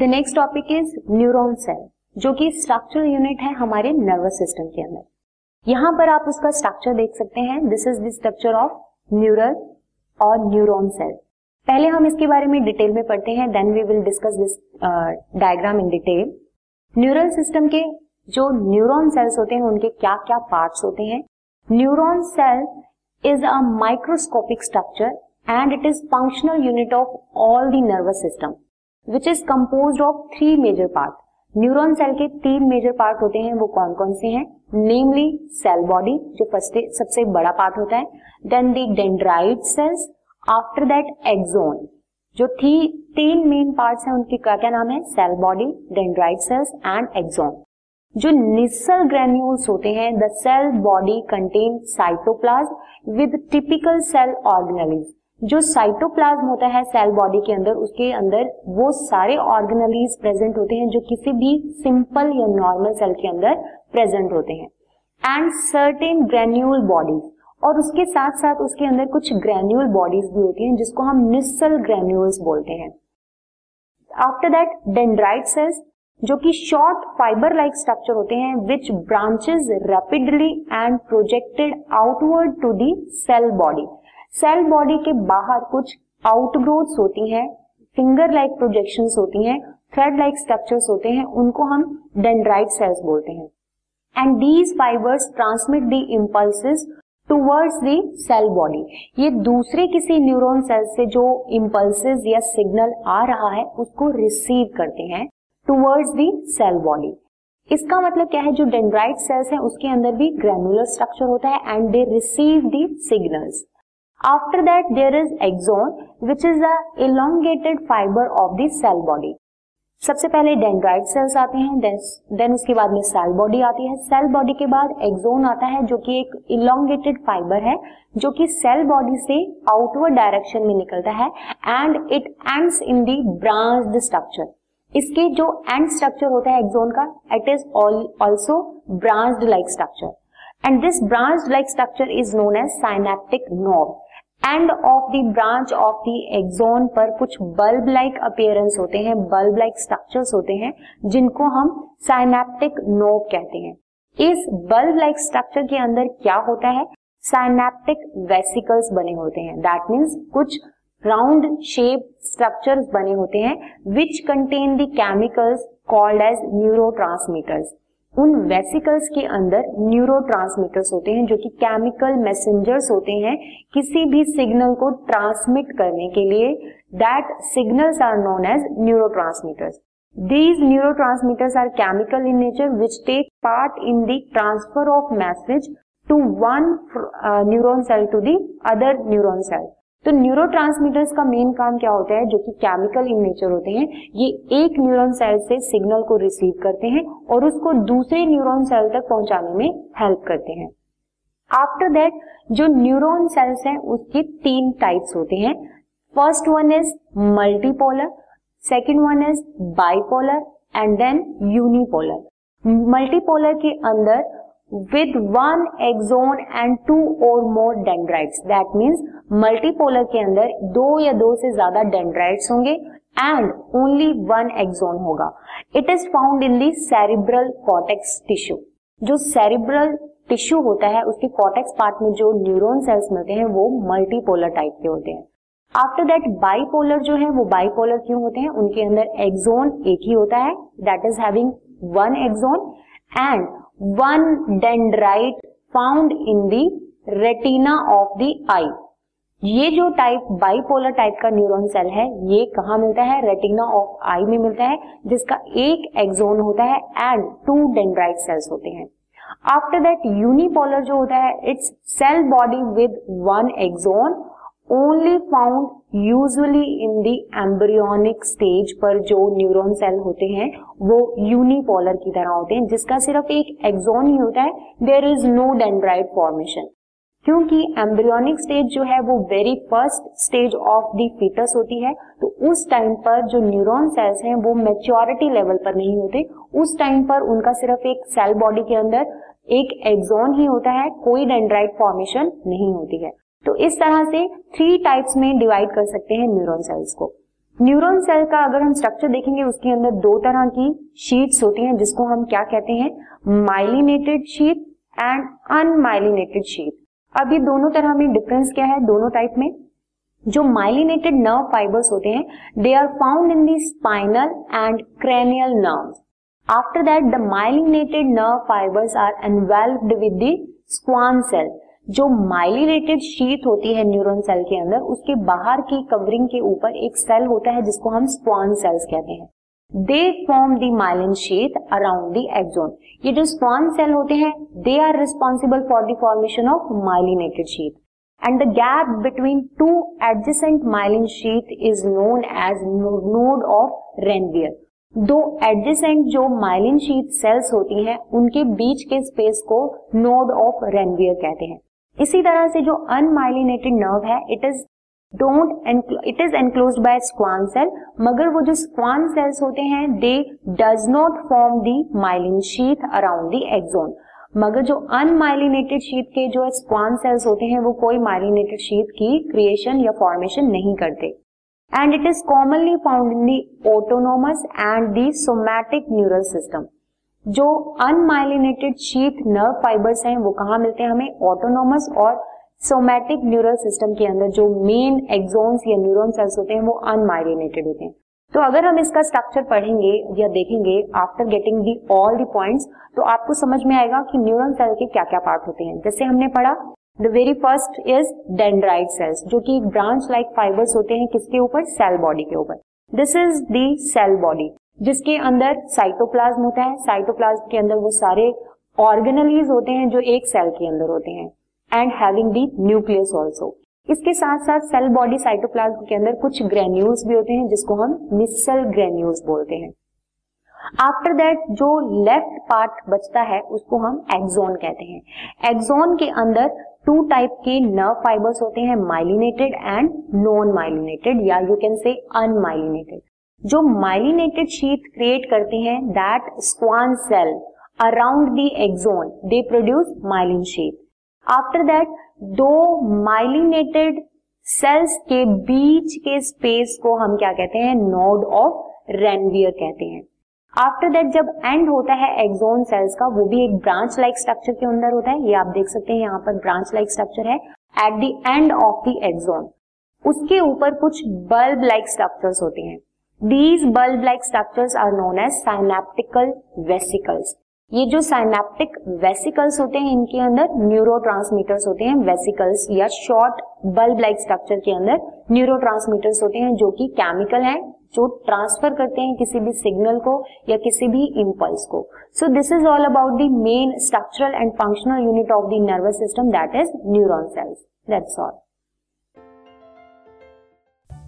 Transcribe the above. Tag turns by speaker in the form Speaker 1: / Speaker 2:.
Speaker 1: The next topic is neuron cell जो कि structural unit है हमारे नर्वस सिस्टम के अंदर। यहाँ पर आप उसका स्ट्रक्चर देख सकते हैं। This is the structure of neural और न्यूरॉन सेल पहले हम इसके बारे में डिटेल में पढ़ते हैं then we will discuss this diagram in detail neural system के जो न्यूरॉन सेल्स होते हैं, उनके क्या क्या पार्ट्स होते हैं। Neuron cell is a microscopic structure and it is functional unit of all the nervous system which is compose of three major part neuron cell के तीन मेजर पार्ट होते हैं, वो कौन कौन से हैं? नेमली सेल बॉडी जो फ़र्स्ट सबसे बड़ा पार्ट होता है. Then the dendrite cells after that axon जो थी, तीन मेन पार्ट्स हैं, उनके क्या क्या नाम है? Cell body dendrite cells and axon जो निसल ग्रेन्यूल्स होते हैं the cell body contain cytoplasm with typical cell organelles जो साइटोप्लाज्म होता है सेल बॉडी के अंदर, उसके अंदर वो सारे ऑर्गेनलीज प्रेजेंट होते हैं जो किसी भी सिंपल या नॉर्मल सेल के अंदर प्रेजेंट होते हैं। एंड सर्टेन ग्रेन्यूल बॉडीज और उसके साथ साथ उसके अंदर कुछ ग्रेन्यूल बॉडीज भी होती हैं, जिसको हम निस्सल ग्रेन्यूल्स बोलते हैं। आफ्टर दैट डेंड्राइट सेल्स जो कि शॉर्ट फाइबर लाइक स्ट्रक्चर होते हैं which branches rapidly and projected outward to the cell body cell body के बाहर कुछ आउटग्रोथ होती हैं फिंगर लाइक प्रोजेक्शन होती हैं थ्रेड लाइक स्ट्रक्चर्स होते हैं, उनको हम डेंड्राइट सेल्स बोलते हैं। And these fibres transmit the impulses towards the cell body ये दूसरे किसी न्यूरॉन सेल से जो इम्पल्सिस या सिग्नल आ रहा है, उसको रिसीव करते हैं टूवर्ड्स दी सेल बॉडी इसका मतलब क्या है? जो डेंड्राइट सेल्स हैं, उसके अंदर भी ग्रेनुलर स्ट्रक्चर होता है and they receive the signals after that there is axon which is a elongated fibre of the cell body सबसे पहले डेंड्राइट सेल्स आते हैं देन उसके बाद में सेल बॉडी आती है। सेल बॉडी के बाद एक्सोन आता है, जो कि एक इलोंगेटेड फाइबर है, जो कि सेल बॉडी से आउटवर्ड डायरेक्शन में निकलता है and it ends in the branched structure इसके जो एंड स्ट्रक्चर होता है एक्सोन का it is also branched like structure and this branched like structure is known as synaptic knob end of the branch of the axon पर कुछ bulb like appearance होते हैं bulb like structures होते हैं, जिनको हम साइनेप्टिक नोब कहते हैं। इस बल्ब लाइक स्ट्रक्चर के अंदर क्या होता है? साइनेप्टिक वेसिकल्स बने होते हैं। दैट मीन्स कुछ राउंड शेप स्ट्रक्चर्स बने होते हैं which contain the chemicals called as neurotransmitters उन वेसिकल्स के अंदर न्यूरो होते हैं, जो कि केमिकल मैसेंजर्स होते हैं, किसी भी सिग्नल को ट्रांसमिट करने के लिए that signals are known as neuro transmitters these neuro transmitters are chemical in nature which take part in the transfer of message to one neuron cell to the other neuron cell तो neuro का main काम क्या होता है? जो कि chemical in nature होते हैं, ये एक न्यूरॉन सेल से सिग्नल को रिसीव करते हैं और उसको दूसरे न्यूरॉन सेल तक पहुँचाने में हेल्प करते हैं। आफ्टर दैट जो न्यूरॉन सेल्स हैं, उसके तीन टाइप्स होते हैं। First one is multipolar second one is bipolar and then unipolar multipolar के अंदर with one axon and two और more dendrites that means multipolar के अंदर दो या दो से ज़्यादा डेंड्राइट्स होंगे एंड ओनली वन एक्सोन होगा। It is found in the cerebral cortex tissue जो सेरिब्रल टिश्यू होता है, उसके कॉटेक्स पार्ट में जो न्यूरोन सेल्स मिलते हैं, वो मल्टीपोलर टाइप के होते हैं। आफ्टर दैट बाइपोलर जो है, वो बाइपोलर क्यों होते हैं? उनके अंदर एक्सोन एक ही होता है that is having one axon and one dendrite found in the retina of the eye ये जो टाइप बाइपोलर टाइप का न्यूरॉन सेल है, ये कहा मिलता है? रेटिना ऑफ़ आई में मिलता है, जिसका एक एक्सोन होता है एंड टू डेंड्राइट सेल्स होते हैं। आफ्टर दैट यूनिपोलर जो होता है its cell body with one axon only found usually in the embryonic stage पर जो न्यूरॉन सेल होते हैं, वो यूनिपोलर की तरह होते हैं, जिसका सिर्फ़ एक एक्सोन ही होता है there is no dendrite formation क्योंकि एम्ब्रियोनिक स्टेज जो है, वो very first stage of the foetus होती है तो उस टाइम पर जो न्यूरॉन सेल्स हैं, वो मेच्योरिटी लेवल पर नहीं होते, उस टाइम पर उनका सिर्फ़ एक सेल बॉडी के अंदर एक एक्सोन ही होता है, कोई डेंड्राइट फॉर्मेशन नहीं होती है। तो इस तरह से थ्री टाइप्स में डिवाइड कर सकते हैं न्यूरॉन सेल्स को। न्यूरॉन सेल का अगर हम स्ट्रक्चर देखेंगे, उसके अंदर दो तरह की शीट्स होती हैं, जिसको हम क्या कहते हैं? Myelinated sheath and unmyelinated sheath अब ये दोनों तरह में डिफरेंस क्या है? दोनों टाइप में। जो माइलिनेटेड नर्व फाइबर्स होते हैं they are found in the spinal and cranial nerve after that the myelinated nerve fibres are enveloped with the Schwann cell जो माइलिनेटेड शीट होती है न्यूरॉन सेल के अंदर, उसके बाहर की कवरिंग के ऊपर एक सेल होता है जिसको हम स्पॉन सेल्स कहते हैं। They form the myelin sheath around the axon ये जो स्पॉन सेल होते हैं they are responsible for the formation of myelinated sheath and the gap between two adjacent myelin sheath is known as node of Ranvier. दो adjacent जो myelin sheet cells होती हैं, उनके बीच के स्पेस को नोड ऑफ़ रेनवियर कहते हैं। इसी तरह से जो अनमाइलिनेटेड नर्व है it is don't it is enclose by Schwann cell मगर वो जो स्क्वान सेल्स होते हैं they does not form the myelin sheath around the axon मगर जो अनमाइलिनेटेड शीट के जो स्क्वान सेल्स होते हैं, वो कोई माइलिनेटेड शीत की क्रिएशन या फॉर्मेशन नहीं करते. And it is commonly found in the autonomous and the somatic neural system जो अनमाइलिनेटेड शीत नर्व फाइबर्स हैं, वो कहाँ मिलते हैं? हमें ऑटोनोमस और सोमैटिक न्यूरल सिस्टम के अंदर जो मेन एक्सोन्स या न्यूरॉन सेल्स होते हैं, वो अनमाइलिनेटेड होते हैं। तो अगर हम इसका स्ट्रक्चर पढ़ेंगे या देखेंगे after getting the all the points तो आपको समझ में आएगा कि न्यूरल सेल के क्या क्या पार्ट होते हैं। जैसे हमने पढ़ा the very first is dendrite cells जो कि ब्रांच लाइक फाइबर्स होते हैं किसके ऊपर? सेल बॉडी के ऊपर। This is the cell body जिसके अंदर साइटोप्लाज्म होता है। साइटोप्लाज्म के अंदर वो सारे ऑर्गेनलीज होते हैं जो एक सेल के अंदर होते हैं। And having the nucleus also इसके साथ साथ सेल बॉडी साइटोप्लाज्म के अंदर कुछ ग्रेन्यूल्स भी होते हैं, जिसको हम मिसल ग्रेन्यूल्स बोलते हैं। आफ्टर दैट जो लेफ़्ट पार्ट बचता है, उसको हम एक्सोन कहते हैं। एक्सोन के अंदर टू टाइप के नर्व फाइबर्स होते हैं माइलिनेटेड एंड नॉन माइलिनेटेड या यू कैन से अनमाइलिनेटेड जो माइलिनेटेड शीट क्रिएट करते हैं that Schwann cell around the axon they produce myelin sheath after that दो माइलिनेटेड सेल्स के बीच के स्पेस को हम क्या कहते हैं? नोड ऑफ़ रेनवियर कहते हैं। आफ्टर दैट जब एंड होता है एक्सोन सेल्स का, वो भी एक ब्रांच लाइक स्ट्रक्चर के अंदर होता है। ये आप देख सकते हैं, यहाँ पर ब्रांच लाइक स्ट्रक्चर है। At the end of the axon उसके ऊपर कुछ बल्ब लाइक स्ट्रक्चर्स होते हैं। These bulb like structures are known as synaptical vesicles ये जो साइनेप्टिक वेसिकल्स होते हैं, इनके अंदर न्यूरो होते हैं वेसिकल्स या शॉर्ट बल्ब लाइक स्ट्रक्चर के अंदर न्यूरो होते हैं, जो कि केमिकल हैं, जो ट्रांसफ़र करते हैं किसी भी सिग्नल को या किसी भी इम्पल्स को. So this is all about the main structural and functional unit of the nervous system that is neuron cells that's all